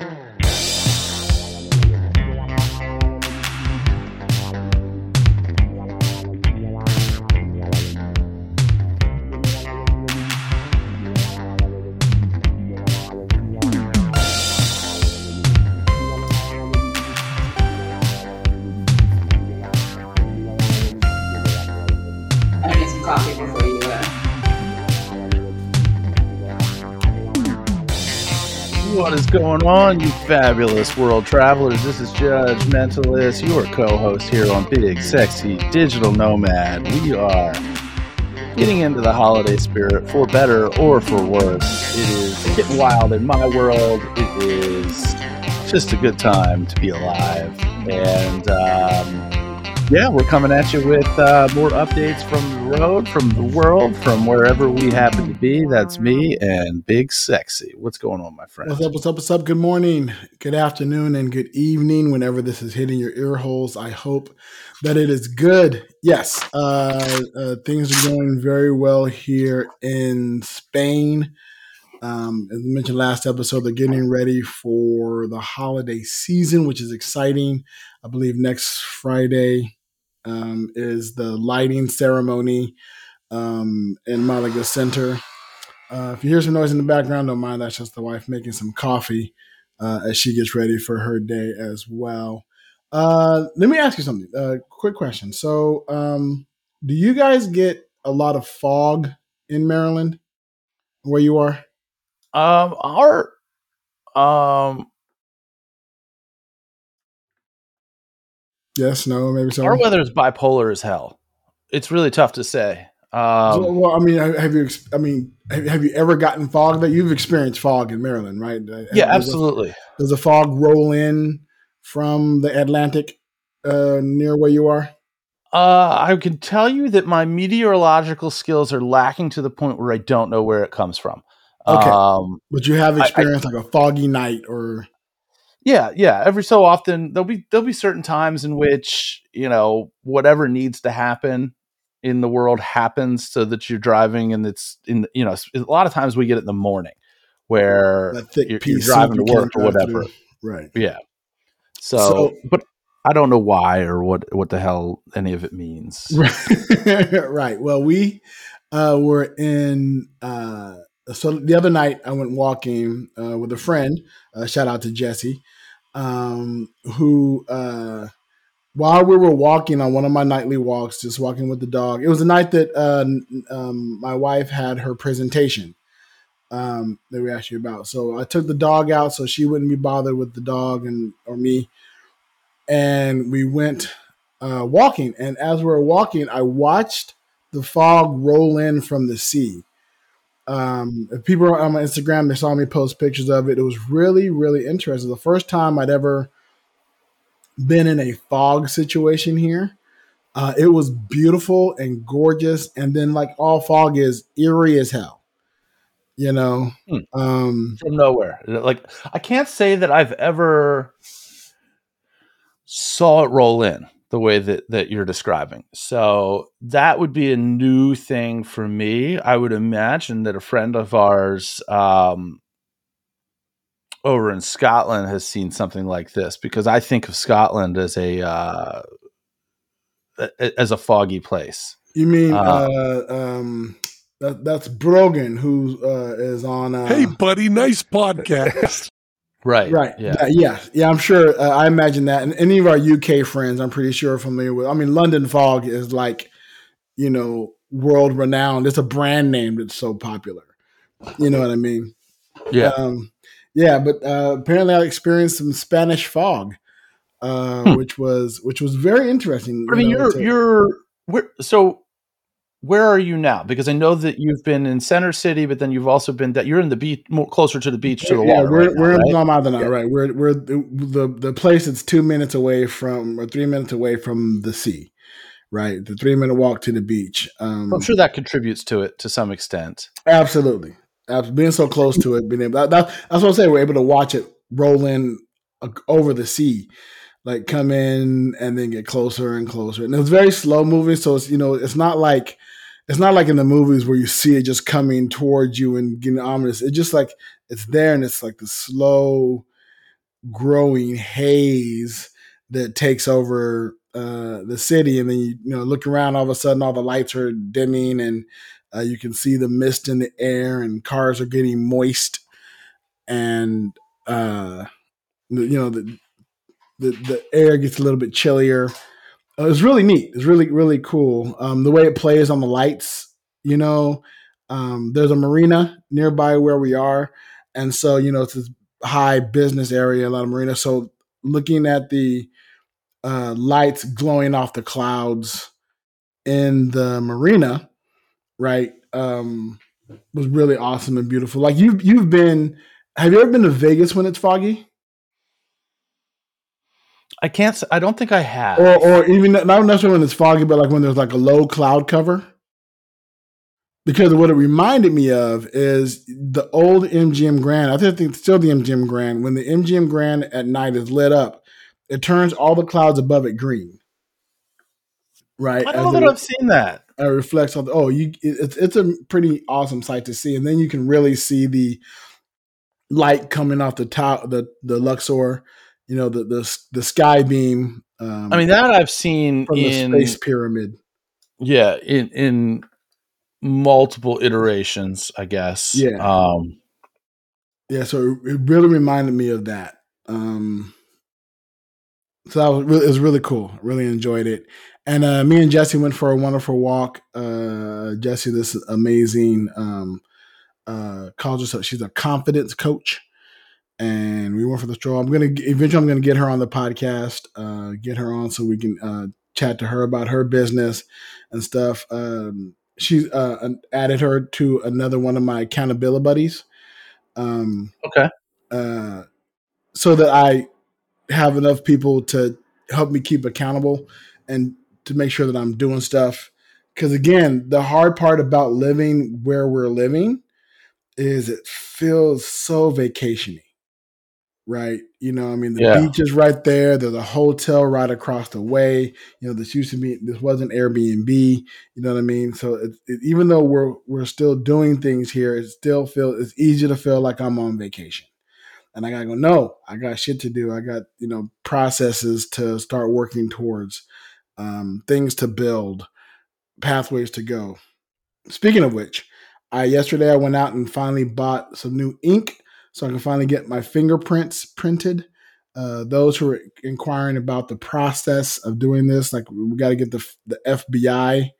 I going on, you fabulous world travelers? This is Judge Mentalist, your co host here on Big Sexy Digital Nomad. We are getting into the holiday spirit for better or for worse. It is getting wild in my world. It is just a good time to be alive. And um, yeah, we're coming at you with uh, more updates from the road, from the world, from wherever we happen to be. That's me and Big Sexy. What's going on, my friend? What's up? What's up? What's up? Good morning, good afternoon, and good evening. Whenever this is hitting your ear holes, I hope that it is good. Yes, uh, uh, things are going very well here in Spain. Um, as I mentioned last episode, they're getting ready for the holiday season, which is exciting. I believe next Friday um, is the lighting ceremony um, in Malaga Center. Uh, if you hear some noise in the background, don't mind. That's just the wife making some coffee uh, as she gets ready for her day as well. Uh, let me ask you something. Uh, quick question. So, um, do you guys get a lot of fog in Maryland, where you are? Um, our um Yes, no, maybe so. our weather is bipolar as hell. It's really tough to say. Um, So, well, I mean, have you? I mean, have, have you ever gotten fog? That you've experienced fog in Maryland, right? Uh, yeah, does absolutely. Does the fog roll in from the Atlantic uh, near where you are? Uh, I can tell you that my meteorological skills are lacking to the point where I don't know where it comes from. Okay. Um, But you have I- I- experienced like a foggy night, or yeah, yeah. Every so often there'll be there'll be certain times in which you know whatever needs to happen in the world happens, so that you're driving and it's in you know a lot of times we get it in the morning where you're, you're driving to work or whatever. Right. Yeah. So, So- but I don't know why or what what the hell any of it means. right. Well, we uh, were in. Uh, so the other night, I went walking uh, with a friend. Uh, shout out to Jessi, um, who uh, while we were walking on one of my nightly walks, just walking with the dog. It was the night that uh, um, my wife had her presentation um, that we asked you about. So I took the dog out so she wouldn't be bothered with the dog and or me, and we went uh, walking. And as we were walking, I watched the fog roll in from the sea. Um, if people are on my Instagram, they saw me post pictures of it. It was really, really interesting. The first time I'd ever been in a fog situation here. Uh, it was beautiful and gorgeous, and then like all fog is eerie as hell. You know, Hmm. um, from nowhere. Like I can't say that I've ever saw it roll in the way that that you're describing. So that would be a new thing for me. I would imagine that a friend of ours um, over in Scotland has seen something like this because I think of Scotland as a uh, as a foggy place. you mean Uh, uh, um, that, that's Brogan who uh, is on. Uh, Hey, buddy, nice podcast. Right. Right. Yeah. Yeah. Yeah. Yeah. I'm sure. Uh, I imagine that. And any of our UK friends, I'm pretty sure, are familiar with. I mean, London Fog is like, you know, world renowned. It's a brand name that's so popular. You know what I mean? Yeah. Um, yeah. But uh, apparently, I experienced some Spanish fog, uh, Hmm. which was which was very interesting. I mean, you know, you're you're so. Where are you now? Because I know that you've been in Center City, but then you've also been that you're in the beach, more closer to the beach to the yeah, water. we're right we're in right? Plum Yeah. right? We're we're the, the the place that's two minutes away from or three minutes away from the sea, right? The three minute walk to the beach. Um, I'm sure that contributes to it to some extent. Absolutely. Abs- Being so close to it, being able that, that, that's what I'm saying. We're able to watch it roll in uh, over the sea, like come in and then get closer and closer. And it's very slow moving, so it's you know it's not like it's not like in the movies where you see it just coming towards you and getting ominous. It's just like it's there and it's like the slow growing haze that takes over uh, the city, and then you, you know look around, all of a sudden all the lights are dimming, and uh, you can see the mist in the air, and cars are getting moist, and uh, you know the, the the air gets a little bit chillier. Uh, it's really neat. It's really really cool. Um, the way it plays on the lights, you know. Um, there's a marina nearby where we are, and so you know it's this high business area, a lot of marina. So looking at the uh, lights glowing off the clouds in the marina, right, um, was really awesome and beautiful. Like you, you've been. Have you ever been to Vegas when it's foggy? I can't. I don't think I have. or or even not necessarily when it's foggy, but like when there's like a low cloud cover. Because what it reminded me of is the old MGM Grand. I think it's still the MGM Grand. When the MGM Grand at night is lit up, it turns all the clouds above it green. Right, I don't know it that I've seen that. uh, reflects on. The, Oh, you! It's it's a pretty awesome sight to see, and then you can really see the light coming off the top, the the Luxor. You know, the the the sky beam. Um, I mean, that I've seen from the in space pyramid. yeah in in multiple iterations. I guess. Yeah. Um, Yeah, so it, really reminded me of that. Um, so that was really, it was really cool. Really enjoyed it. And uh, me and Jessi went for a wonderful walk. Uh, Jessi, this amazing um, uh, calls herself. She's a confidence coach, and we went for the stroll. I'm gonna eventually I'm gonna get her on the podcast. Uh, get her on so we can uh, chat to her about her business and stuff. Um, she uh, added her to another one of my accountability buddies. Um, okay. uh, so that I have enough people to help me keep accountable and to make sure that I'm doing stuff. Because again, the hard part about living where we're living is it feels so vacationy, right? You know, I mean, the Yeah. beach is right there. There's a hotel right across the way. You know, this used to be this wasn't Airbnb. You know what I mean? So it, it, even though we're we're still doing things here, it still feel it's easy to feel like I'm on vacation and I gotta go. No, I got shit to do. I got you know processes to start working towards, um, things to build, pathways to go. Speaking of which, I yesterday I went out and finally bought some new ink so I can finally get my fingerprints printed. Uh, those who are inquiring about the process of doing this, like we got to get the the FBI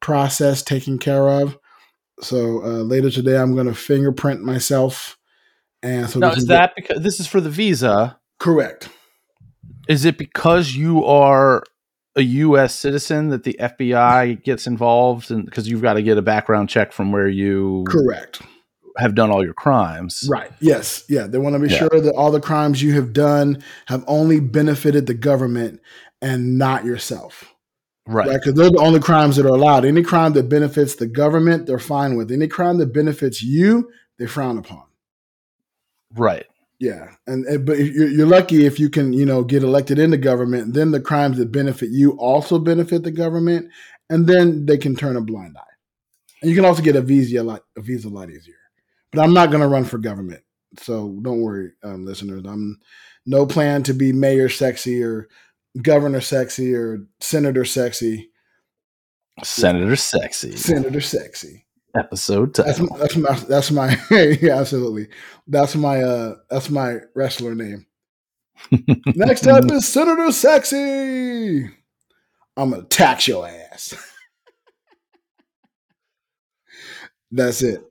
process taken care of. So uh, later today, I'm going to fingerprint myself. And so Now is get- that because this is for the visa? correct? Is it because you are a U.S. citizen that the FBI gets involved, and because you've got to get a background check from where you Correct. Have done all your crimes? Right. Yes. Yeah. They want to be Yeah. sure that all the crimes you have done have only benefited the government and not yourself. Right. Right. Because they're the only crimes that are allowed. Any crime that benefits the government, they're fine with. Any crime that benefits you, they frown upon. Right. Yeah, and, and but you're, you're lucky if you can, you know, get elected into government. Then the crimes that benefit you also benefit the government, and then they can turn a blind eye. And you can also get a visa a lot, a visa a lot easier. But I'm not going to run for government, so don't worry, um, listeners. I'm no plan to be mayor sexy or governor sexy or senator sexy. Senator Sexy. Senator sexy. Episode That's title. that's my that's my yeah absolutely that's my uh that's my wrestler name. Next up is Senator Sexy. I'm gonna tax your ass. That's it.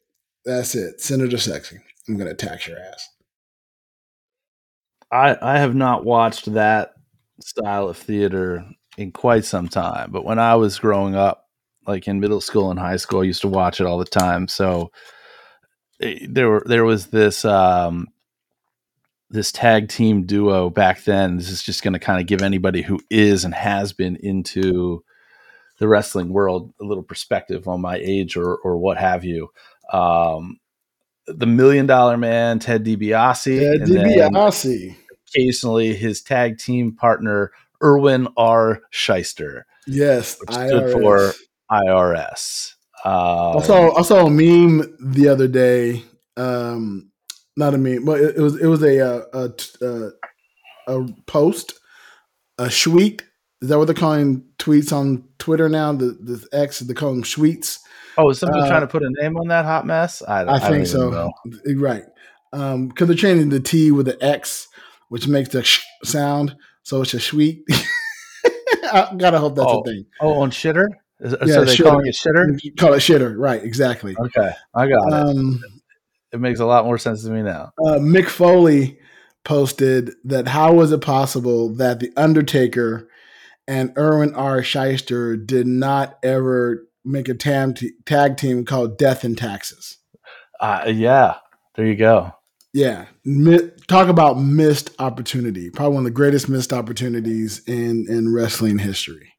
That's it. Senator Sexy. I'm gonna tax your ass. I I have not watched that style of theater in quite some time, but when I was growing up, like in middle school and high school, I used to watch it all the time. So eh, there were there was this um this tag team duo back then. This is just going to kind of give anybody who is and has been into the wrestling world a little perspective on my age or or what have you. Um, the Million Dollar Man, Ted DiBiase, Ted DiBiase. occasionally his tag team partner Irwin R. Schyster, Yes, IRS. for IRS. Um, I saw I saw a meme the other day um, not a meme. But it, it was it was a uh, a, t- uh, a post, a tweet. Is that what they're calling tweets on Twitter now? The the X they call them tweets. Oh, is somebody Uh, trying to put a name on that hot mess? I, I I think so. know. Right. Um, because they're changing the T with the X, which makes the sh sound. So it's a sweet. I gotta hope that's Oh, a thing. Oh, on shitter? Is, Yeah, so they shitter. calling it shitter? You Call it shitter. Right. Exactly. Okay, I got it. Um, It makes a lot more sense to me now. uh, Mick Foley posted that how was it possible that the Undertaker and Irwin R. Schyster did not ever make a tam- tag team called Death and Taxes? Uh, yeah, there you go. Yeah, Mi- talk about missed opportunity. Probably one of the greatest missed opportunities in in wrestling history.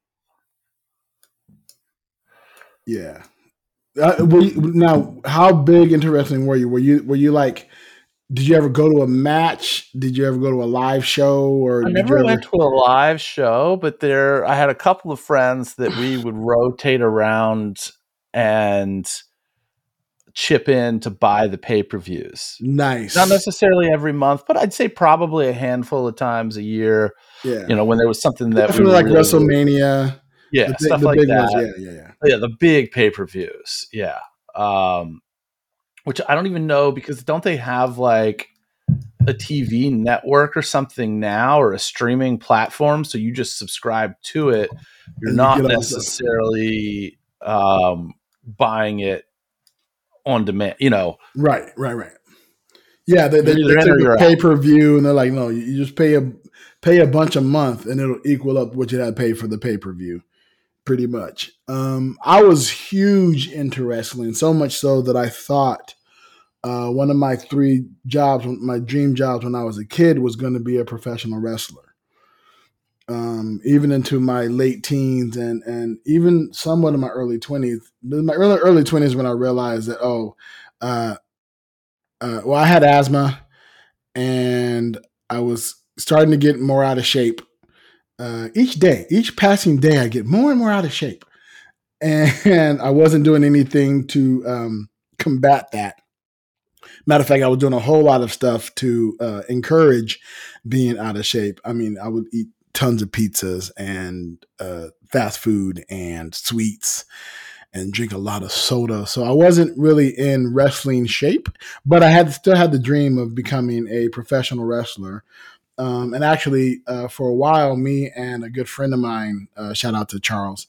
Yeah. Uh, you, now, how big into wrestling were you? Were you were you like? Did you ever go to a match? Did you ever go to a live show? Or I never ever, went to a live show, but there I had a couple of friends that we would rotate around and chip in to buy the pay per views. nice? Not necessarily every month, but I'd say probably a handful of times a year. yeah, You know, when there was something that definitely were like really- WrestleMania. yeah, the, big- stuff the like big that. ones. Yeah, yeah, yeah. yeah the big pay-per-views yeah um which i don't even know because don't they have like a tv network or something now or a streaming platform so you just subscribe to it you're And not the- necessarily um buying it on demand you know Right, right, right. Yeah, they, they, they either in took or you're the pay per view and they're like, no, you, you just pay a pay a bunch a month and it'll equal up what you had to pay for the pay per view, pretty much. Um, I was huge into wrestling, so much so that I thought uh, one of my three jobs, my dream jobs when I was a kid, was going to be a professional wrestler. Um, even into my late teens and and even somewhat in my early twenties, my early early twenties when I realized that oh, uh, uh, well, I had asthma and I was starting to get more out of shape. Uh, each day, each passing day, I get more and more out of shape. And I wasn't doing anything to um, combat that. Matter of fact, I was doing a whole lot of stuff to uh, encourage being out of shape. I mean, I would eat tons of pizzas and uh, fast food and sweets and drink a lot of soda. So I wasn't really in wrestling shape, but I had still had the dream of becoming a professional wrestler. Um, and actually, uh, for a while, me and a good friend of mine, uh, shout out to Charles,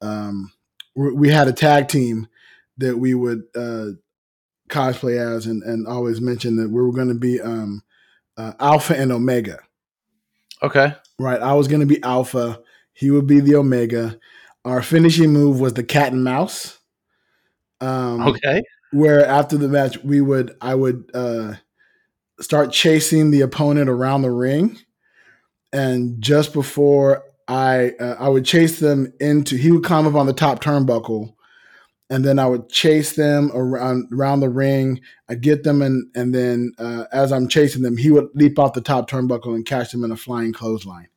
um, we, had a tag team that we would uh, cosplay as, and, and always mention that we were going to be um, uh, Alpha and Omega. okay Right, I was going to be Alpha. He would be the Omega. Our finishing move was the cat and mouse. Um, okay where after the match we would I would uh, start chasing the opponent around the ring, and just before I uh, I would chase them into he would climb up on the top turnbuckle, and then I would chase them around around the ring. I'd get them, and and then uh, as I'm chasing them, he would leap off the top turnbuckle and catch them in a flying clothesline,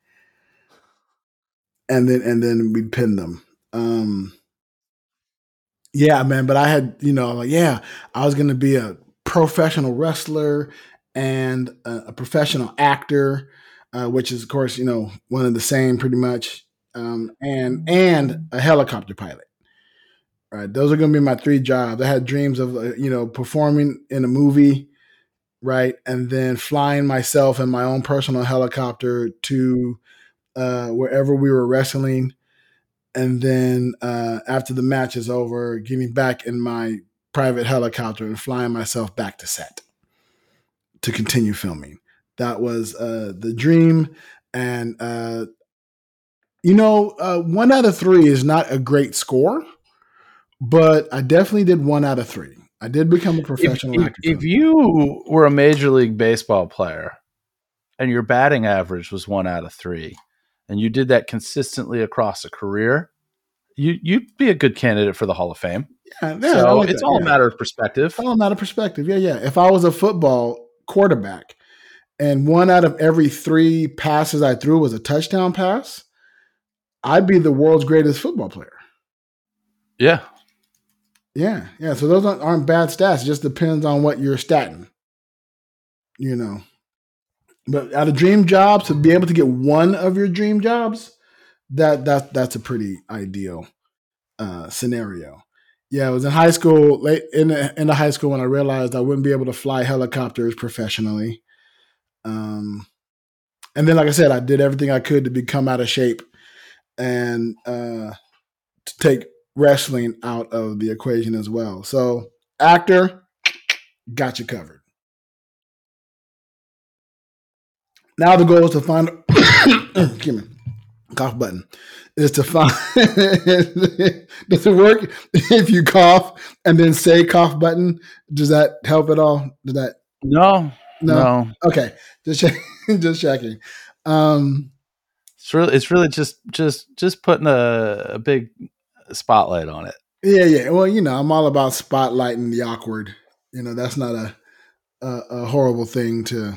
and then and then we'd pin them. Um, yeah, man. But I had, you know, like, yeah, I was going to be a professional wrestler and a, a professional actor, uh, which is, of course, you know, one of the same pretty much, um, and and a helicopter pilot. Right, those are going to be my three jobs. I had dreams of, uh, you know, performing in a movie, right, and then flying myself in my own personal helicopter to uh, wherever we were wrestling and then uh, after the match is over, getting back in my private helicopter and flying myself back to set to continue filming. That was uh, the dream, and uh, you know, uh, one out of three is not a great score, but I definitely did one out of three. I did become a professional if, actor. if you were a major league baseball player and your batting average was one out of three and you did that consistently across a career you you'd be a good candidate for the hall of fame yeah, yeah, so like it's that, all yeah. a matter of perspective all a matter of perspective. Yeah, yeah. If I was a football quarterback and one out of every three passes I threw was a touchdown pass, I'd be the world's greatest football player. yeah Yeah, yeah. So those aren't, aren't bad stats. It just depends on what you're statting. you know. But out of dream jobs, to be able to get one of your dream jobs, that that that's a pretty ideal uh, scenario. Yeah, I was in high school, late in the, in the high school when I realized I wouldn't be able to fly helicopters professionally. Um, and then, like I said, I did everything I could to become out of shape and uh, to take wrestling out of the equation as well. So, actor, got you covered. Now the goal is to find. excuse me, cough button is to find. does it work if you cough and then say cough button? Does that help at all? Does that? No, No. no. Okay, just check, just checking. Um, It's really, it's really just, just, just putting a, a big spotlight on it. yeah, yeah. Well, you know, I'm all about spotlighting the awkward. You know, that's not a a, a horrible thing to,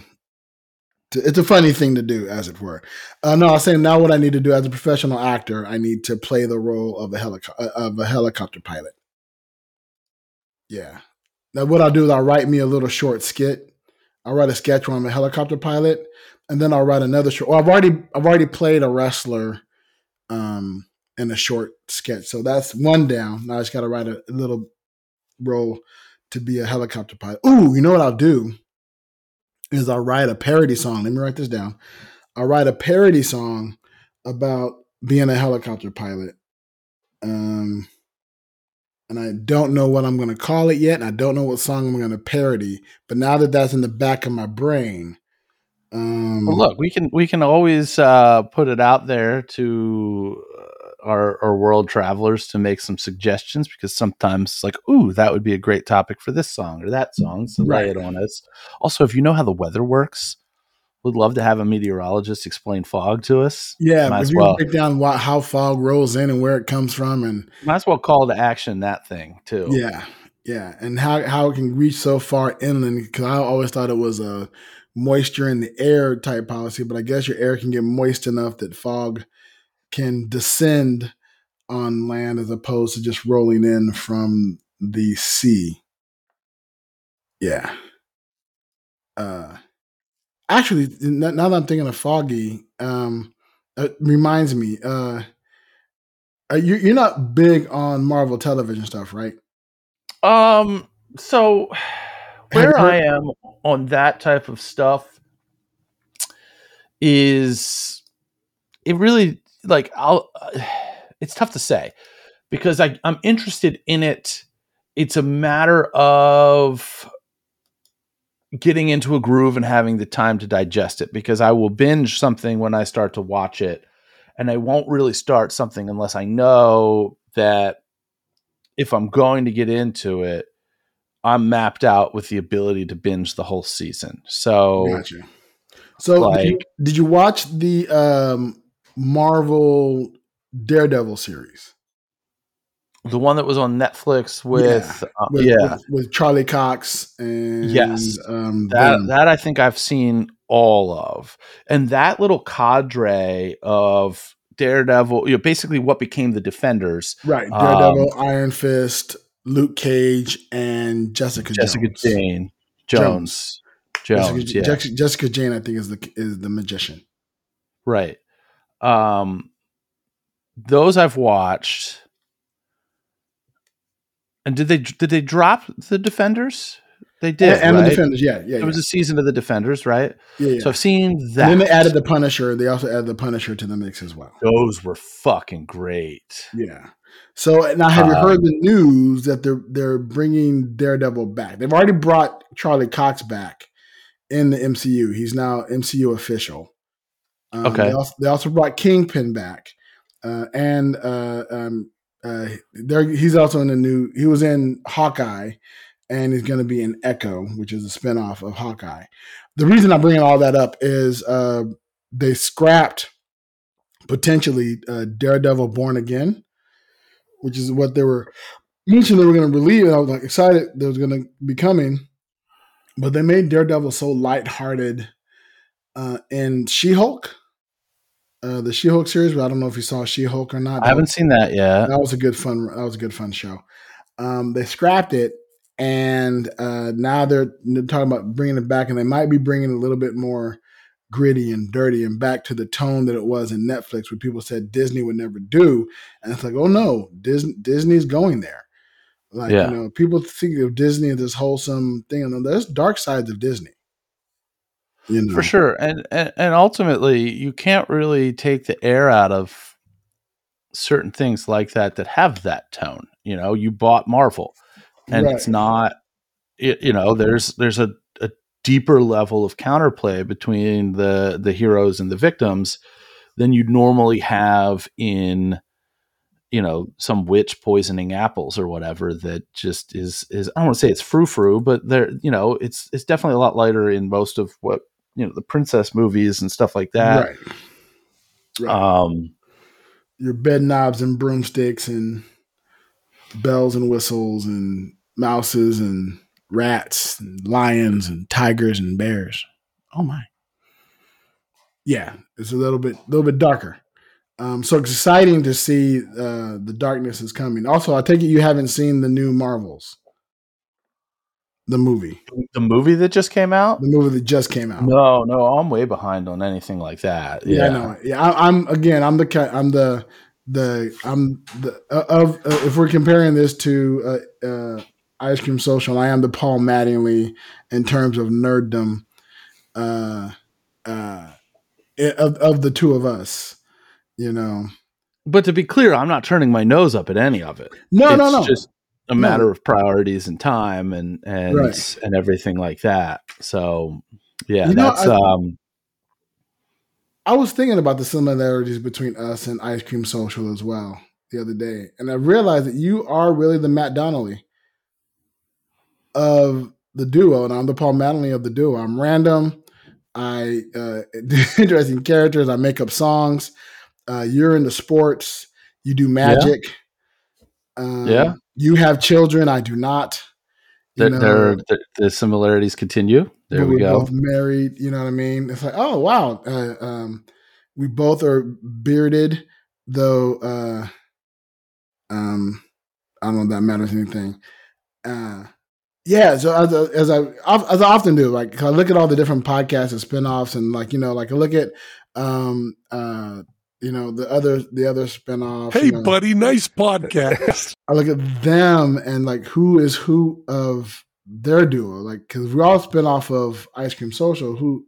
to. It's a funny thing to do, as it were. Uh, no, I was saying now what I need to do as a professional actor, I need to play the role of a helicopter of a helicopter pilot. Yeah. Now what I'll do is I'll write me a little short skit. I'll write a sketch where I'm a helicopter pilot, and then I'll write another short. Well, I've already I've already played a wrestler, um, in a short sketch. So that's one down. Now I just got to write a, little role to be a helicopter pilot. Ooh, you know what I'll do? Is I'll write a parody song. Let me write this down. I'll write a parody song about being a helicopter pilot. Um, and I don't know what I'm going to call it yet. I don't know what song I'm going to parody. But now that that's in the back of my brain, um, Well, look, we can we can always uh, put it out there to our our world travelers to make some suggestions because sometimes it's like, ooh, that would be a great topic for this song or that song. So lay Right. it on us. Also, if you know how the weather works, we'd love to have a meteorologist explain fog to us. yeah, might as you well. break down what, how fog rolls in and where it comes from, and Might as well call to action that thing too. Yeah, yeah, and how how it can reach so far inland because I always thought it was a moisture in the air type policy, but I guess your air can get moist enough that fog can descend on land as opposed to just rolling in from the sea. Yeah. Uh, actually, now that I'm thinking of foggy, um, it reminds me. Uh, uh, you, you're not big on Marvel television stuff, right? Um. So where I am on that type of stuff is it really like I'll. it's tough to say because I, I'm interested in it. It's a matter of getting into a groove and having the time to digest it because I will binge something when I start to watch it and I won't really start something unless I know that if I'm going to get into it, I'm mapped out with the ability to binge the whole season. So Gotcha. So did, you, like- did you watch the um, Marvel Daredevil series the one that was on Netflix with yeah, uh, with, yeah with, with Charlie Cox and Yes. um, that that I think I've seen all of, and that little cadre of Daredevil, you know, basically what became the Defenders, right um, Daredevil, Iron Fist, Luke Cage, and Jessica Jessica Jones. Jane Jones, Jones, Jessica, yeah, Jessica Jane, I think is the is the magician. right. Um, those I've watched. And did they did they drop the Defenders? They did, and, and right? the Defenders, yeah, yeah, It yeah. was a season of the Defenders, right? yeah, yeah. So I've seen and that. then they added the Punisher. They also added the Punisher to the mix as well. Those were fucking great. Yeah. So now, have you Um, heard the news that they're they're bringing Daredevil back? They've already brought Charlie Cox back in the MCU. He's now MCU official. Um, Okay. They also, they also brought Kingpin back, uh, and uh, um, uh, there he's also in the new. He was in Hawkeye, and he's going to be in Echo, which is a spinoff of Hawkeye. The reason I'm bringing all that up is uh, they scrapped potentially uh, Daredevil Born Again, which is what they were mentioned they were going to release. And I was like excited that was going to be coming, but they made Daredevil so lighthearted uh, in She Hulk, uh, the She Hulk series. But I don't know if you saw She Hulk or not. I haven't seen that yet. That was a good fun. That was a good fun show. Um, they scrapped it, and uh, now they're, they're talking about bringing it back, and they might be bringing it a little bit more gritty and dirty and back to the tone that it was in Netflix, where people said Disney would never do, and it's like, oh no, Disney Disney's going there. Like Yeah. you know, people think of Disney as this wholesome thing, and there's dark sides of Disney. You know, for sure and, and and ultimately you can't really take the air out of certain things like that that have that tone you know you bought marvel and Right. it's not it, you know there's there's a, a deeper level of counterplay between the the heroes and the victims than you'd normally have in you know some witch poisoning apples or whatever that just is is I don't want to say it's frou frou, but there you know it's it's definitely a lot lighter in most of what you know the princess movies and stuff like that. right? Right. Um, Your bed knobs and broomsticks and bells and whistles and mouses and rats and lions and tigers and bears. Oh my. Yeah, it's a little bit little bit darker. Um, so it's exciting to see uh, the darkness is coming. Also, I take it you haven't seen the new Marvels, the movie, the movie that just came out. the movie that just came out. No, no, I'm way behind on anything like that. Yeah, Yeah, I know. Yeah, I, I'm again. I'm the I'm the the I'm the uh, of uh, if we're comparing this to uh, uh, Ice Cream Social, I am the Paul Mattingly in terms of nerddom. Uh, uh, of of the two of us, you know. But to be clear, I'm not turning my nose up at any of it. No, no, It's no. just a No. matter of priorities and time and and Right. and everything like that. So yeah, You know, that's I- um I was thinking about the similarities between us and Ice Cream Social as well the other day, and I realized that you are really the Matt Donnelly of the duo, and I'm the Paul Mattingly of the duo. I'm random. I uh, do interesting characters. I make up songs. Uh, you're into sports. You do magic. Um, Yeah. You have children. I do not. You th- know, there the, the similarities continue. There we we're go. both married. You know what I mean? It's like, oh wow, uh, um, we both are bearded, though. Uh, um, I don't know if that matters anything. Uh, yeah. So as, I- as I as I often do, like I look at all the different podcasts and spinoffs, and like you know, like I look at um, uh, you know, the other the other spinoffs. Hey, you know, buddy, nice podcast. I look at them and like who is who of their duo, like because we all spin off of Ice Cream Social. Who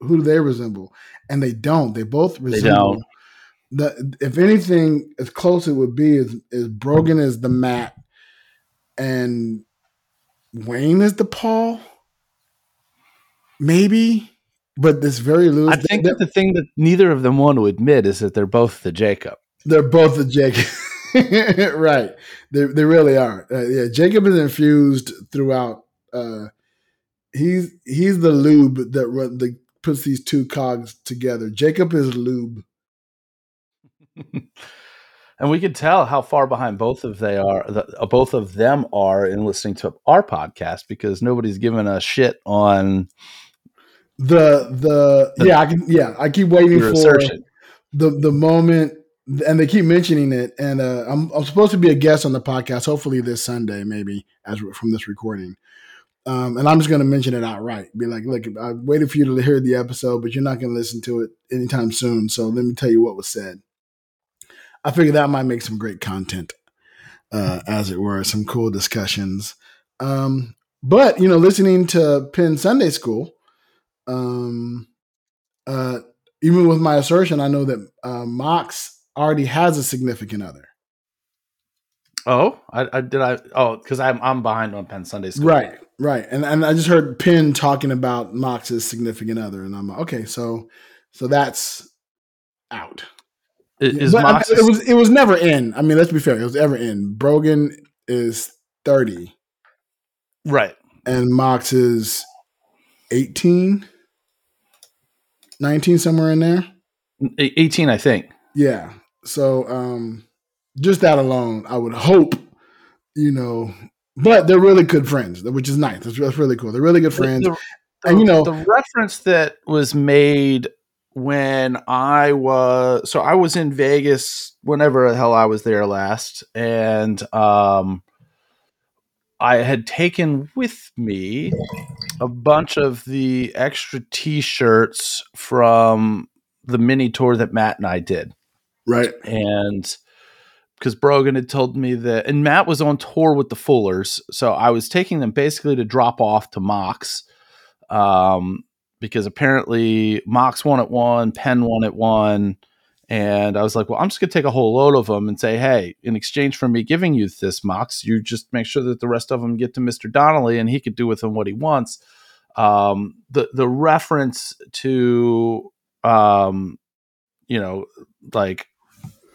who do they resemble? And they don't. They both resemble. don't. The if anything, as close it would be is is Brogan is the Matt, and Wayne is the Paul. Maybe, but this very loose. I think that the thing that neither of them want to admit is that they're both the Jacob. They're both the Jacob. right. They they really are. Uh, yeah, Jacob is infused throughout. Uh, he's he's the lube that run, that puts these two cogs together. Jacob is lube. And we could tell how far behind both of they are, the, uh, both of them are in listening to our podcast because nobody's given a shit on The the, The- yeah I can yeah I keep waiting for assertion. the the moment and they keep mentioning it and uh, I'm I'm supposed to be a guest on the podcast hopefully this Sunday maybe as from this recording. Um, and I'm just going to mention it outright. Be like, look, I waited for you to hear the episode, but you're not going to listen to it anytime soon. So let me tell you what was said. I figure that might make some great content, uh, as it were, some cool discussions. Um, but you know, listening to Penn Sunday School, um, uh, even with my assertion, I know that uh, Mox already has a significant other. Oh, I, I did I oh because I'm I'm behind on Penn Sunday School. Right, right. And and I just heard Penn talking about Mox's significant other, and I'm like, okay, so so that's out. Is I Mox it was it was never in. I mean, let's be fair, it was ever in. Brogan is 30 right? and Mox is 18, 19, somewhere in there. E- Eighteen, I think. Yeah. So um just that alone, I would hope, you know, but they're really good friends, which is nice. That's, that's really cool. They're really good friends. The, the- And, you know- the reference that was made when I was so I was in Vegas whenever the hell I was there last, and um, I had taken with me a bunch of the extra T-shirts from the mini tour that Matt and I did, Right. and because Brogan had told me that, and Matt was on tour with the Fullers, so I was taking them basically to drop off to Mox, um, because apparently Mox won at one, Penn won at one, and I was like, well, I'm just gonna take a whole load of them and say, hey, in exchange for me giving you this Mox, you just make sure that the rest of them get to Mister Donnelly, and he could do with them what he wants. Um, the the reference to, um, you know, like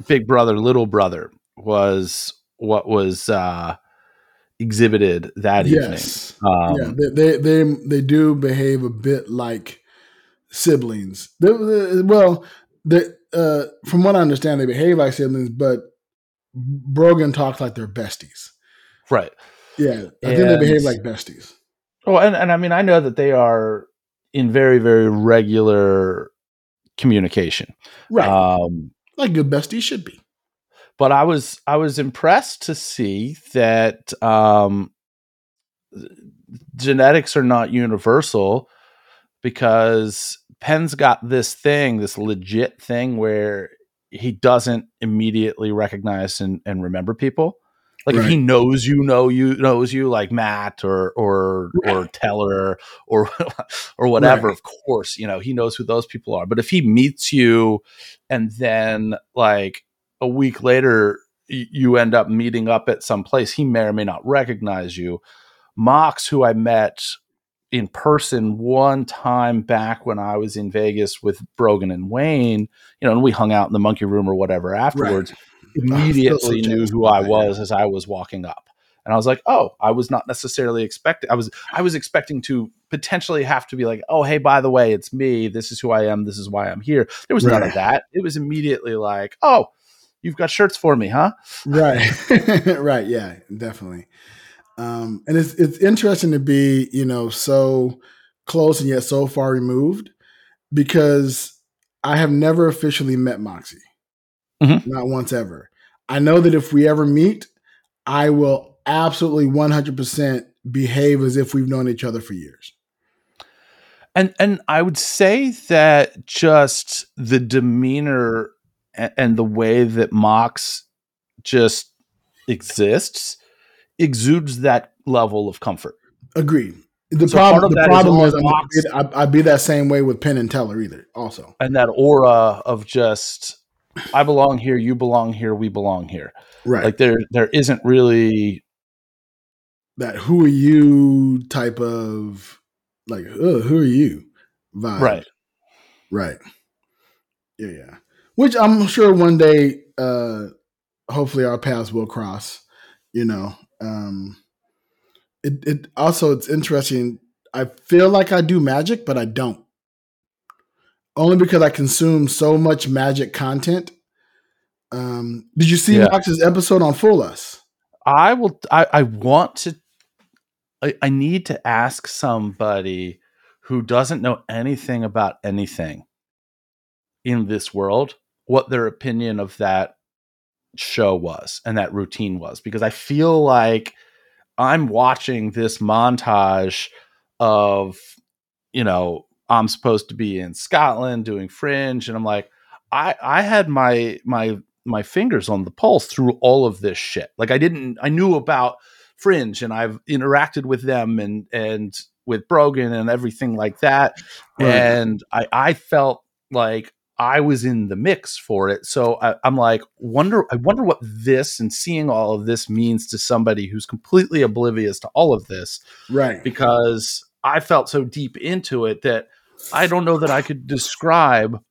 big brother little brother was what was uh exhibited that Yes. evening um yeah, they, they they they do behave a bit like siblings. They- well, they, uh, from what I understand, they behave like siblings, but Brogan talks like they're besties. right Yeah, I think they behave like besties. oh and, and i mean i know that they are in very very regular communication Right, um like good besties should be. but i was i was impressed to see that um genetics are not universal because Penn's got this thing, this legit thing where he doesn't immediately recognize and, and remember people. Like if he knows you know you knows you like Matt or or or Teller or or whatever, Right. of course, you know, he knows who those people are. But if he meets you and then like a week later y- you end up meeting up at some place, he may or may not recognize you. Mox, who I met in person one time back when I was in Vegas with Brogan and Wayne, you know, and we hung out in the monkey room or whatever afterwards, immediately so knew who I was as I was walking up. And I was like, oh, I was not necessarily expecting I was I was expecting to potentially have to be like, oh, hey, by the way, it's me. This is who I am. This is why I'm here. There was none of that. It was immediately like, oh, you've got shirts for me, huh? right right yeah definitely um and it's it's interesting to be you know so close and yet so far removed because i have never officially met moxie. Mhm. not once ever. I know that if we ever meet i will absolutely 100% behave as if we've known each other for years. And and I would say that just the demeanor and, and the way that Mox just exists exudes that level of comfort. agreed the So problem the problem is, not, I'd, I'd be that same way with penn and teller either also And that aura of just I belong here, you belong here, we belong here. right Like there there isn't really that who are you type of like who are you vibe. right. Right. Yeah, yeah. Which I'm sure one day uh hopefully our paths will cross, you know. Um it it also it's interesting. I feel like I do magic, but I don't. Only because I consume so much magic content. Um did you see Yeah. Mox's episode on Fool Us? I will. I, I want to. I, I need to ask somebody who doesn't know anything about anything in this world what their opinion of that show was and that routine was because I feel like I'm watching this montage of you know I'm supposed to be in Scotland doing Fringe and I'm like I I had my my my fingers on the pulse through all of this shit. Like I didn't I knew about Fringe and I've interacted with them and and with Brogan and everything like that. Right. And I I felt like I was in the mix for it. So I, I'm like, wonder I wonder what this and seeing all of this means to somebody who's completely oblivious to all of this Right. because I felt so deep into it that I don't know that I could describe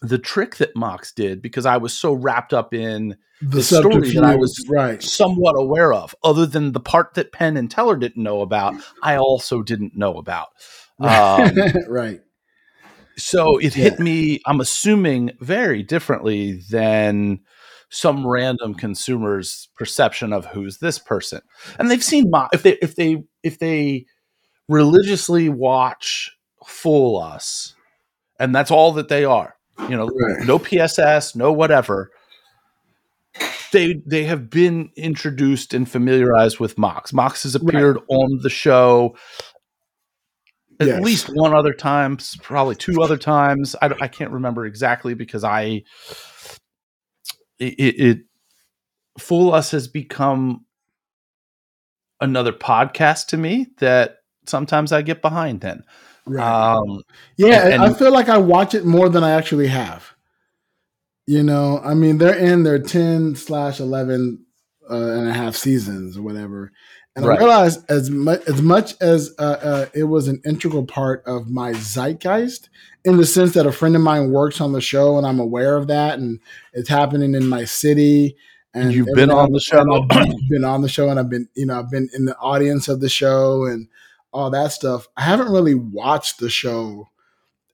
the trick that Mox did because I was so wrapped up in The, the story that I was- right. somewhat aware of, other than the part that Penn and Teller didn't know about, I also didn't know about. Um, right. So it Yeah. hit me, I'm assuming, very differently than some random consumer's perception of who's this person. And they've seen Mo- if they if they if they religiously watch Fool Us, and that's all that they are. You know, Right. no PSS, no whatever. they they have been introduced and familiarized with Mox. Mox has Right. appeared on the show at Yes. least one other time, probably two other times. I, I can't remember exactly because I it, it, Fool Us has become another podcast to me that sometimes I get behind then. Right. Um, yeah, and- I feel like I watch it more than I actually have. You know, I mean, they're in their 10 slash 11 uh, and a half seasons or whatever. And Right. I realized as much as much as uh, uh, it was an integral part of my zeitgeist, in the sense that a friend of mine works on the show and I'm aware of that, and it's happening in my city. And You've been on the show. I've been, been on the show, and I've been, you know, I've been in the audience of the show and all that stuff. I haven't really watched the show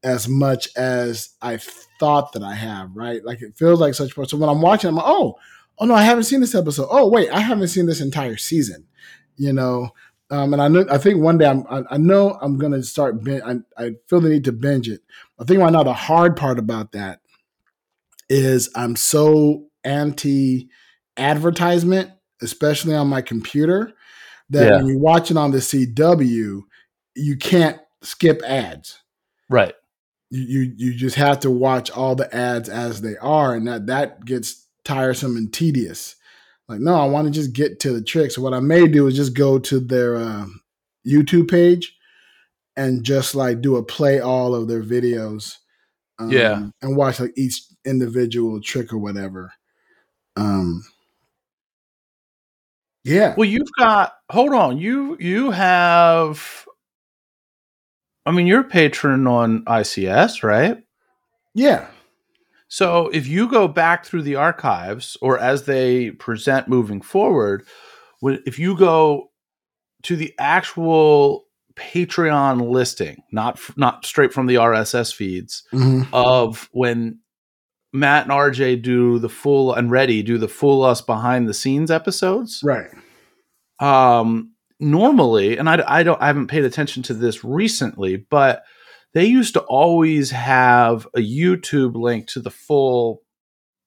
as much as I thought that I have, right? Like it feels like such. So when I'm watching, I'm like, oh, oh no, I haven't seen this episode. Oh wait, I haven't seen this entire season. You know, um, and I know I think one day I'm, I, I know I'm gonna start. bin- I, I feel the need to binge it. I think right now the hard part about that is I'm so anti advertisement, especially on my computer, that Yeah. when you're watching on the CW, you can't skip ads right. you, you you just have to watch all the ads as they are and that that gets tiresome and tedious like no i want to just get to the trick so what i may do is just go to their uh, youtube page and just like do a play all of their videos um, Yeah. and watch like each individual trick or whatever um yeah Well, you've got hold on. You you have I mean, you're a patron on ICS, right? yeah So if you go back through the archives or as they present moving forward, when- if you go to the actual Patreon listing, not not straight from the RSS feeds Mhm. of when Matt and RJ do the full and Ready do the Fool Us behind the scenes episodes, right um normally and I, I don't i haven't paid attention to this recently but they used to always have a youtube link to the full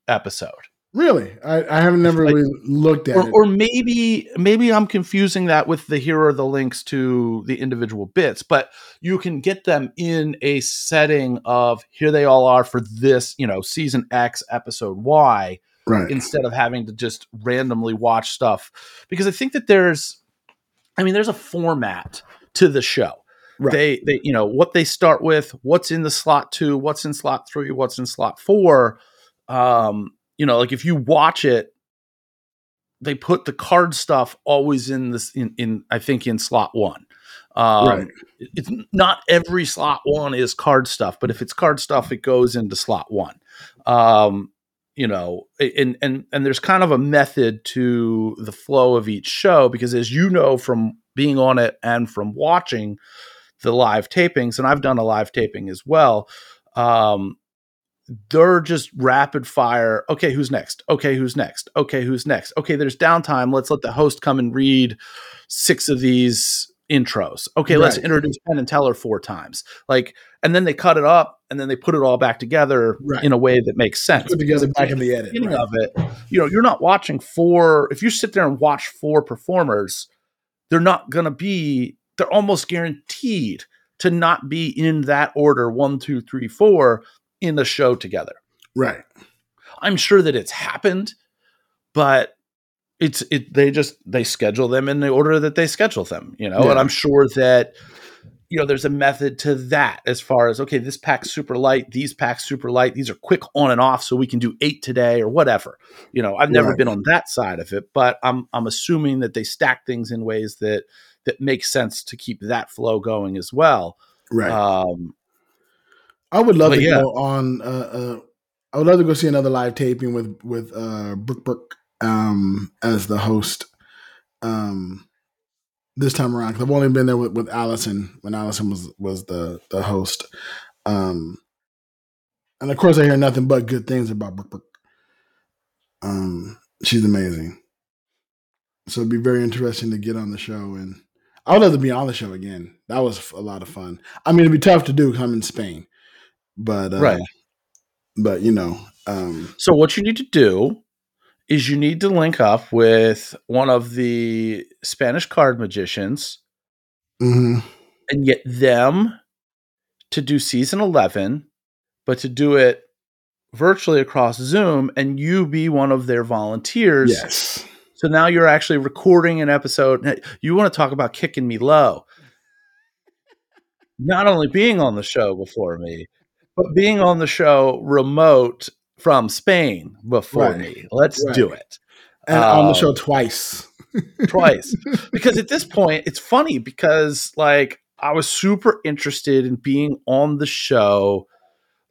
episode. Really? I, I haven't never Like- really looked at or, it. or maybe maybe i'm confusing that with the here are the links to the individual bits but you can get them in a setting of here they all are for this you know season x episode y right. instead of having to just randomly watch stuff. Because i think that there's i mean there's a format to the show Right. they they you know what they start with what's in the slot 2 what's in slot 3 what's in slot 4 um you know like if you watch it they put the card stuff always in this in, in i think in slot 1 um Right. it's not every slot 1 is card stuff but if it's card stuff it goes into slot 1 um you know and and and there's kind of a method to the flow of each show because as you know from being on it and from watching the live tapings and I've done a live taping as well um they're just rapid fire okay who's next okay who's next okay who's next okay there's downtime let's let the host come and read six of these intros okay let's introduce Penn and Teller four times like and then they cut it up and then they put it all back together Right. in a way that makes sense put together back in the edit right. of it, you know, you're not watching four. If you sit there and watch four performers, they're not going to be. They're almost guaranteed to not be in that order one, two, three, four in the show together. right I'm sure that it's happened, but it's it. They just they schedule them in the order that they schedule them. You know, Yeah. and I'm sure that. You know, there's a method to that as far as okay, this pack's super light, these packs super light, these are quick on and off, so we can do eight today or whatever. You know, I've never Right. been on that side of it, but I'm I'm assuming that they stack things in ways that that makes sense to keep that flow going as well. right Um, I would love to yeah. go on. Uh, uh, I would love to go see another live taping with with uh, Brooke Burke um, as the host. Um, this time around, because I've only been there with, with Alyson when Alyson was was the the host. Um, and of course, I hear nothing but good things about Brooke Burke. Um, she's amazing. So it'd be very interesting to get on the show, and I would love to be on the show again. That was a lot of fun. I mean, it'd be tough to do because I'm in Spain, but uh, Right. But you know, um, So what you need to do is you need to link up with one of the Spanish card magicians hmm and get them to do season 11, but to do it virtually across Zoom and you be one of their volunteers. Yes. So now you're actually recording an episode. You want to talk about kicking me low. Not only being on the show before me, but being on the show remote from Spain before Right. me. Let's Right. do it. And on the Um, show twice. twice because at this point it's funny because like i was super interested in being on the show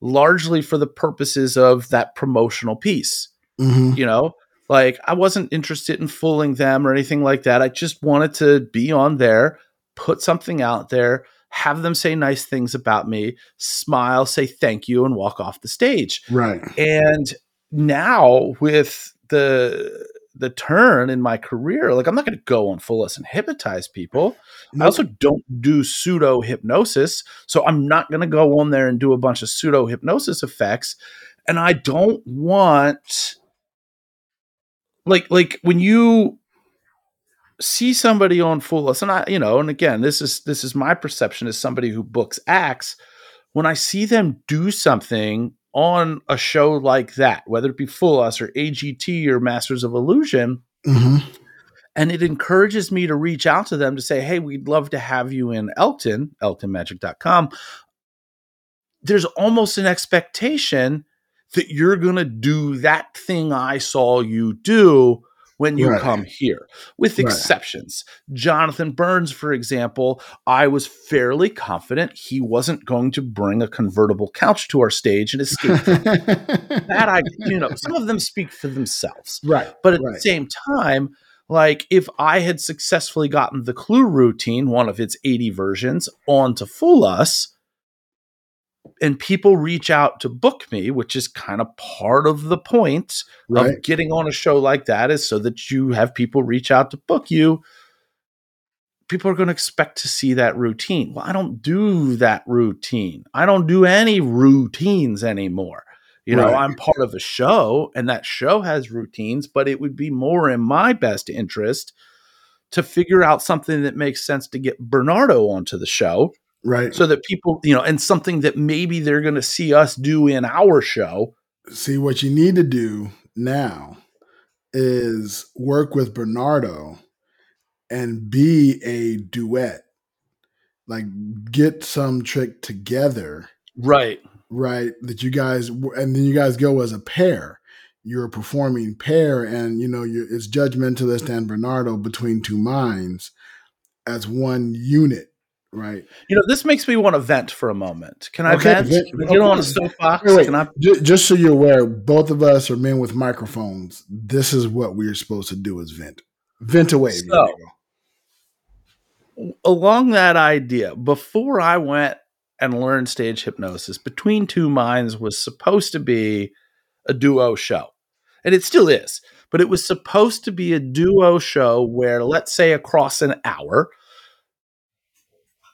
largely for the purposes of that promotional piece hmm you know like i wasn't interested in fooling them or anything like that i just wanted to be on there put something out there have them say nice things about me smile say thank you and walk off the stage Right. and now with the the turn in my career, like I'm not going to go on Fool Us and hypnotize people. I also don't do pseudo hypnosis, so I'm not going to go on there and do a bunch of pseudo hypnosis effects. And I don't want like like when you see somebody on Fool Us, and I you know, and again, this is this is my perception as somebody who books acts. When I see them do something on a show like that, whether it be Fool Us or AGT or Masters of Illusion, hmm and it encourages me to reach out to them to say, hey, we'd love to have you in Elton, eltonmagic.com. There's almost an expectation that you're going to do that thing I saw you do when you Right. come here, with Right. exceptions. Jonathan Burns, for example, I was fairly confident he wasn't going to bring a convertible couch to our stage and escape. that I, you know, some of them speak for themselves. right. But at Right. the same time, like if I had successfully gotten the Clue routine, one of its 80 versions, onto Fool Us, and people reach out to book me, which is kind of part of the point Right. of getting on a show like that, is so that you have people reach out to book you. People are going to expect to see that routine. Well, I don't do that routine. I don't do any routines anymore. You know, Right. I'm part of a show and that show has routines, but it would be more in my best interest to figure out something that makes sense to get Bernardo onto the show Right. so that people, you know, and something that maybe they're going to see us do in our show. See, what you need to do now is work with Bernardo and be a duet. Like, get some trick together, Right. right? That you guys, and then you guys go as a pair. You're a performing pair, and you know you're, it's Judge Mentalist and Bernardo between two minds as one unit, right? You know, this makes me want to vent for a moment. Can I Okay, vent? vent. Can I get on a Okay. soapbox? Wait, wait. Can I? Ju- just so you're aware, both of us are men with microphones. This is what we're supposed to do: is vent, vent away. So- along that idea, before I went and learned stage hypnosis, Between Two Minds was supposed to be a duo show. And it still is, but it was supposed to be a duo show where, let's say, across an hour,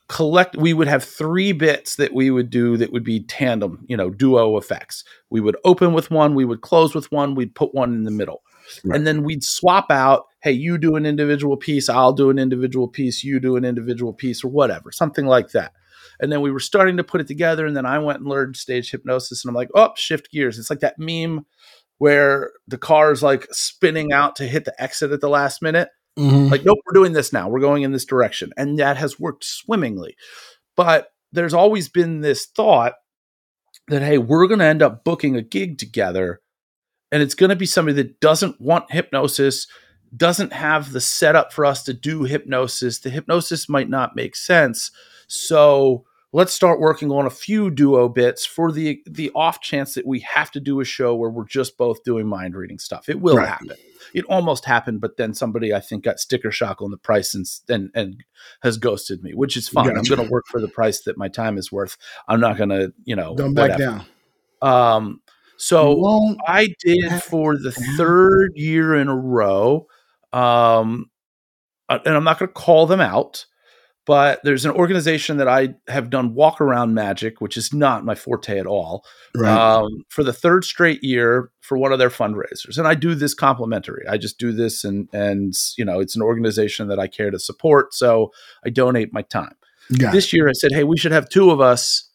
collect we would have three bits that we would do that would be tandem you know duo effects. We would open with one we would close with one we'd put one in the middle. Right. and then we'd swap out hey you do an individual piece i'll do an individual piece you do an individual piece or whatever something like that. And then we were starting to put it together and then i went and learned stage hypnosis and i'm like oh shift gears. It's like that meme where the car is like spinning out to hit the exit at the last minute Mhm. like, nope, we're doing this now. We're going in this direction. And that has worked swimmingly. But there's always been this thought that, hey, we're going to end up booking a gig together. And it's going to be somebody that doesn't want hypnosis, doesn't have the setup for us to do hypnosis. The hypnosis might not make sense. So let's start working on a few duo bits for the the off chance that we have to do a show where we're just both doing mind reading stuff. It will Right. happen. It almost happened, but then somebody I think got sticker shock on the price and and, and has ghosted me, which is fine. Gotcha. I'm going to work for the price that my time is worth. I'm not going to, you know, Don't back down. Um, so I did for the third year in a row. Um, uh, and I'm not going to call them out, but there's an organization that I have done walk around magic, which is not my forte at all, Right. um, for the third straight year for one of their fundraisers. And I do this complimentary. I just do this, and and you know, it's an organization that I care to support, so I donate my time. Got it. This year, I said, hey, we should have two of us.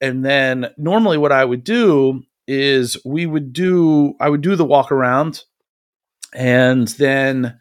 And then normally, what I would do is we would do I would do the walk around, and then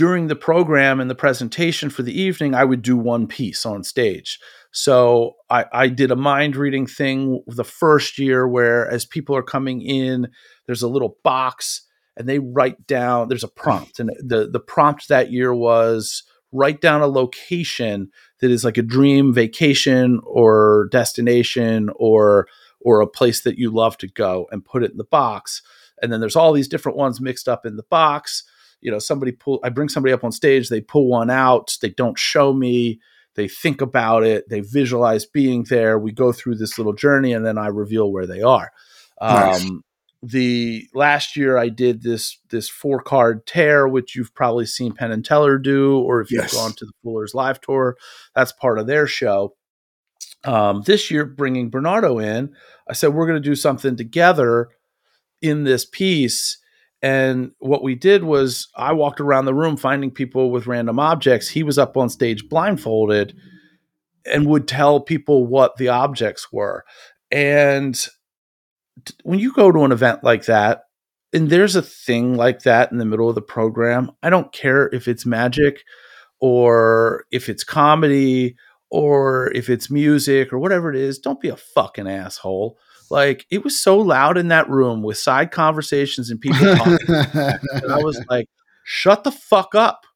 during the program and the presentation for the evening, I would do one piece on stage. So I, I did a mind reading thing the first year where as people are coming in, there's a little box and they write down there's a prompt. And the, the prompt that year was write down a location that is like a dream vacation or destination or or a place that you love to go and put it in the box. And then there's all these different ones mixed up in the box you know somebody pull i bring somebody up on stage they pull one out they don't show me they think about it they visualize being there we go through this little journey and then i reveal where they are. Nice. um, the last year i did this this four card tear which you've probably seen penn and teller do or if you've gone to the Fool Us live tour that's part of their show. Um, this year bringing bernardo in i said we're going to do something together in this piece and what we did was I walked around the room finding people with random objects. He was up on stage blindfolded and would tell people what the objects were. And t- when you go to an event like that, and there's a thing like that in the middle of the program, I don't care if it's magic or if it's comedy or if it's music or whatever it is, don't be a fucking asshole. Like it was so loud in that room with side conversations and people talking. and I was like, shut the fuck up.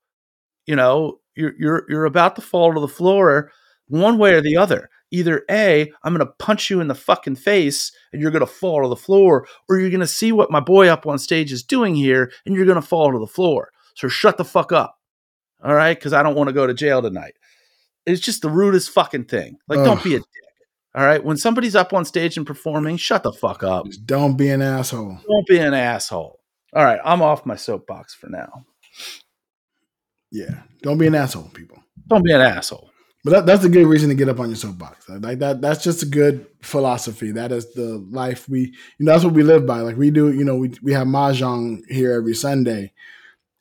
You know, you're you're you're about to fall to the floor one way or the other. Either A, I'm gonna punch you in the fucking face and you're gonna fall to the floor, or you're gonna see what my boy up on stage is doing here and you're gonna fall to the floor. So shut the fuck up. All right, because I don't want to go to jail tonight. It's just the rudest fucking thing. Like, don't be a dick. All right. When somebody's up on stage and performing, shut the fuck up. Don't be an asshole. Don't be an asshole. All right. I'm off my soapbox for now. Yeah. Don't be an asshole, people. Don't be an asshole. But that, that's a good reason to get up on your soapbox. Like that, that's just a good philosophy. That is the life we, you know, that's what we live by. Like we do, you know, we, we have mahjong here every Sunday.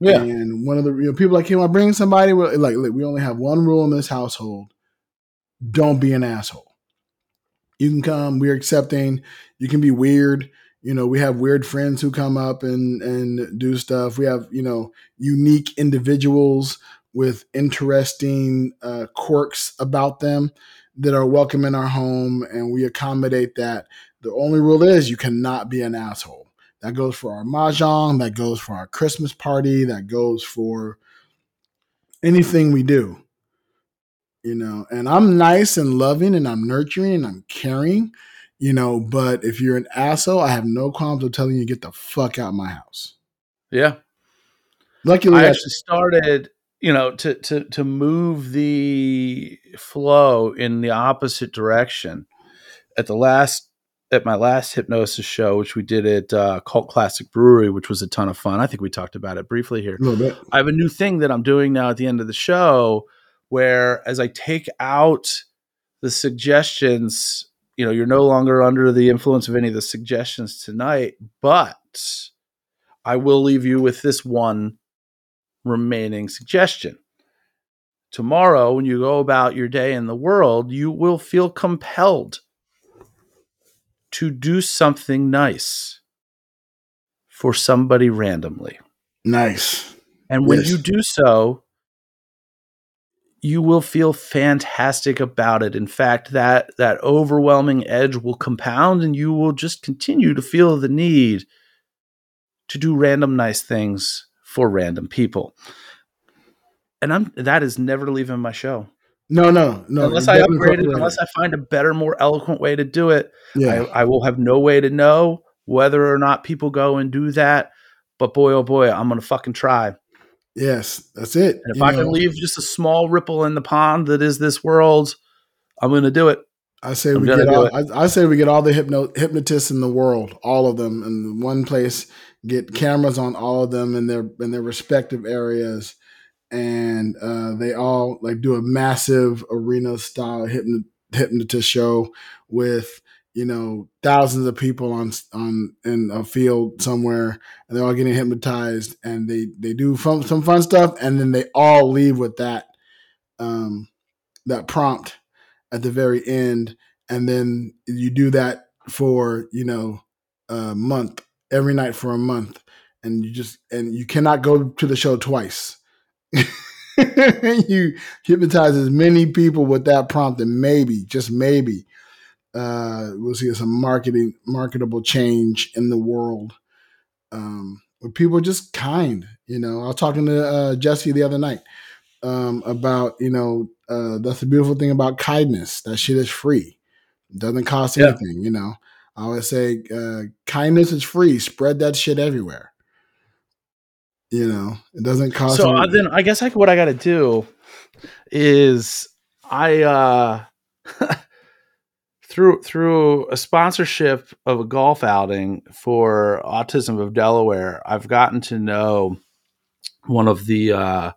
Yeah. And one of the you know, people like, can I bring somebody? Well, Like, we only have one rule in this household. Don't be an asshole. You can come. We're accepting. You can be weird. You know, we have weird friends who come up and and do stuff. We have you know unique individuals with interesting uh, quirks about them that are welcome in our home, and we accommodate that. The only rule is you cannot be an asshole. That goes for our mahjong. That goes for our Christmas party. That goes for anything we do. You know, and I'm nice and loving and I'm nurturing and I'm caring, you know, but if you're an asshole, I have no qualms of telling you to get the fuck out of my house. Yeah. Luckily, I actually started, you know, to to to move the flow in the opposite direction. At the last at my last hypnosis show, which we did at uh, Cult Classic Brewery, which was a ton of fun. I think we talked about it briefly here. a little bit. I have a new thing that I'm doing now at the end of the show where as I take out the suggestions, you know, you're no longer under the influence of any of the suggestions tonight, but I will leave you with this one remaining suggestion. Tomorrow, when you go about your day in the world, you will feel compelled to do something nice for somebody randomly. Nice. And when Yes. you do so, you will feel fantastic about it. In fact, that that overwhelming edge will compound and you will just continue to feel the need to do random nice things for random people. And I'm that is never leaving my show. No, no, no. unless I upgrade it, unless I find a better, more eloquent way to do it, yeah. I, I will have no way to know whether or not people go and do that. But boy, oh boy, I'm gonna fucking try. Yes, that's it. And if You I know, can leave just a small ripple in the pond that is this world, I'm going to do it. I say I'm we get all. I, I say we get all the hypno, hypnotists in the world, all of them, in one place. Get cameras on all of them in their in their respective areas, and uh, they all like do a massive arena style hypno- hypnotist show with you know thousands of people on on in a field somewhere and they're all getting hypnotized and they they do fun, some fun stuff and then they all leave with that um that prompt at the very end and then you do that for you know a month every night for a month and you just and you cannot go to the show twice. You hypnotize as many people with that prompt and maybe just maybe uh, we'll see some marketing marketable change in the world. Um, where people are just kind you know. I was talking to uh, Jessi the other night um, about you know uh, that's the beautiful thing about kindness. That shit is free. It doesn't cost Yeah. anything you know. I always say uh, kindness is free. Spread that shit everywhere. You know it doesn't cost So uh, anything. then I guess like what I got to do is I uh through through a sponsorship of a golf outing for Autism of Delaware, I've gotten to know one of the uh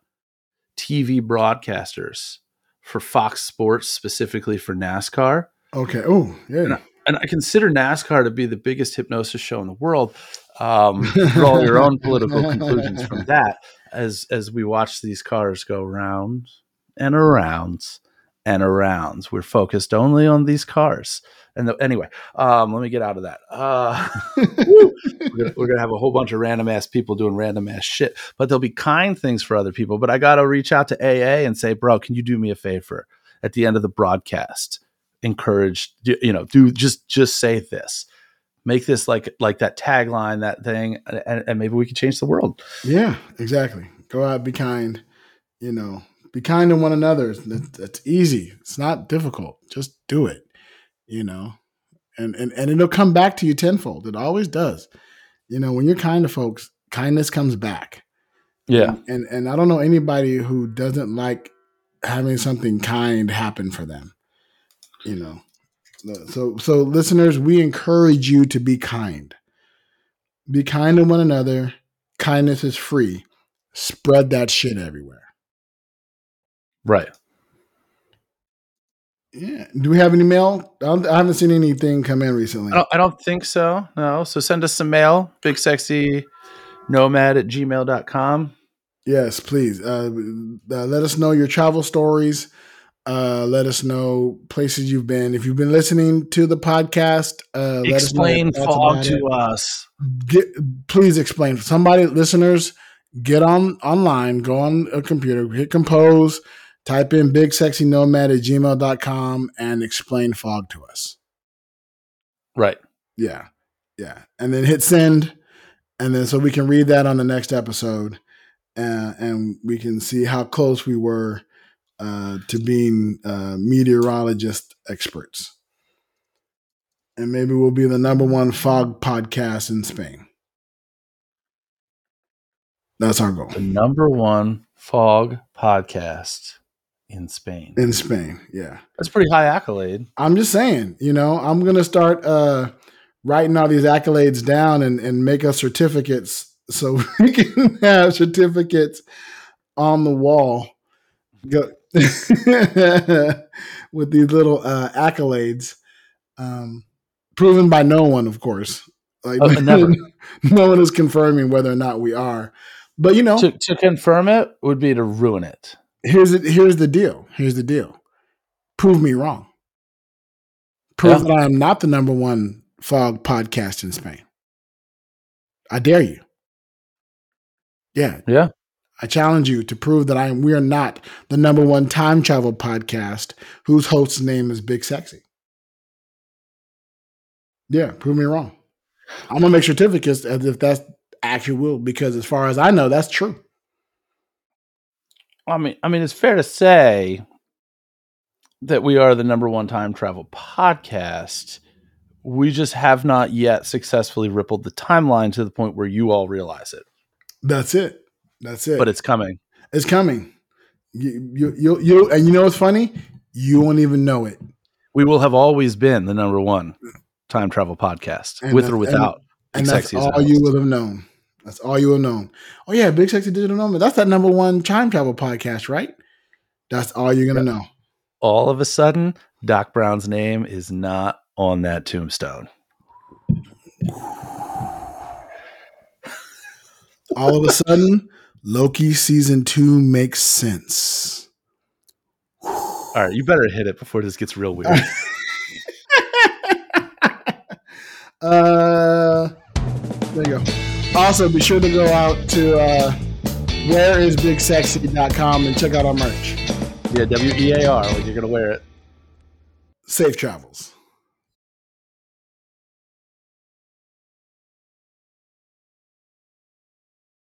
TV broadcasters for Fox Sports specifically for NASCAR. okay oh yeah And I consider NASCAR to be the biggest hypnosis show in the world. Um, draw your own political conclusions from that as as we watch these cars go round and around and around. We're focused only on these cars. And the, anyway, um, let me get out of that. Uh, we're, gonna, we're gonna have a whole bunch of random ass people doing random ass shit, but there'll be kind things for other people. But I gotta reach out to AA and say, bro, can you do me a favor at the end of the broadcast? Encourage, you you know, do just just say this make this like like that tagline, that thing, and, and maybe we can change the world. Yeah, exactly. Go out, be kind. You know, be kind to one another. It's, it's easy. It's not difficult. Just do it. You know, and and and it'll come back to you tenfold. It always does. You know, when you're kind to folks, kindness comes back. Yeah, And and I don't know anybody who doesn't like having something kind happen for them. You know. So so listeners, we encourage you to be kind. Be kind to one another. Kindness is free. Spread that shit everywhere. Right. Yeah. Do we have any mail? I, I haven't seen anything come in recently. I don't, I don't think so. No. So send us some mail. Big sexy nomad at gmail.com. Yes, please. Uh, uh, let us know your travel stories. Uh, let us know places you've been. If you've been listening to the podcast, uh, let us know Explain fog about it. to us. get please explain somebody listeners get on online go on a computer hit compose type in bigsexynomad sexy nomad at gmail.com and explain fog to us. Right. yeah. Yeah. And then hit send. And then so we can read that on the next episode uh, and we can see how close we were uh, to being uh, meteorologist experts. And maybe we'll be the number one fog podcast in spain. That's our goal. The number one fog podcast in Spain. in spain yeah That's pretty high accolade. i'm just saying you know i'm gonna start uh writing all these accolades down and, and make us certificates so we can have certificates on the wall Go- with these little uh, accolades um, proven by no one of course like Oh, never. no one is confirming whether or not we are but you know To, to confirm it would be to ruin it. Here's it here's the deal. Here's the deal. Prove me wrong. Prove Yeah. that i am not the number one fog podcast in spain. I dare you. Yeah. Yeah. i challenge you to prove that i am we are not the number one time travel podcast whose host's name is big sexy. Yeah prove me wrong. I'm gonna make certificates as if that's actual because as far as i know that's true I mean, I mean, it's fair to say that we are the number one time travel podcast. We just have not yet successfully rippled the timeline to the point where you all realize it, that's it that's it but it's coming. It's coming. You, you, you, you, and you know what's funny? You won't even know it. We will have always been the number one time travel podcast, And with or without. And Big that's all you would have known. That's all you will know. Oh yeah, Big Sexy Digital Nomad. That's that number one time travel podcast, right? That's all you're gonna know. All of a sudden, Doc Brown's name is not on that tombstone. All of a sudden, Loki season two makes sense. All right, you better hit it before this gets real weird. Uh, there you go. Also, be sure to go out to uh, whereisbigsexy.com and check out our merch. yeah, W E A R, like you're gonna wear it. Safe travels.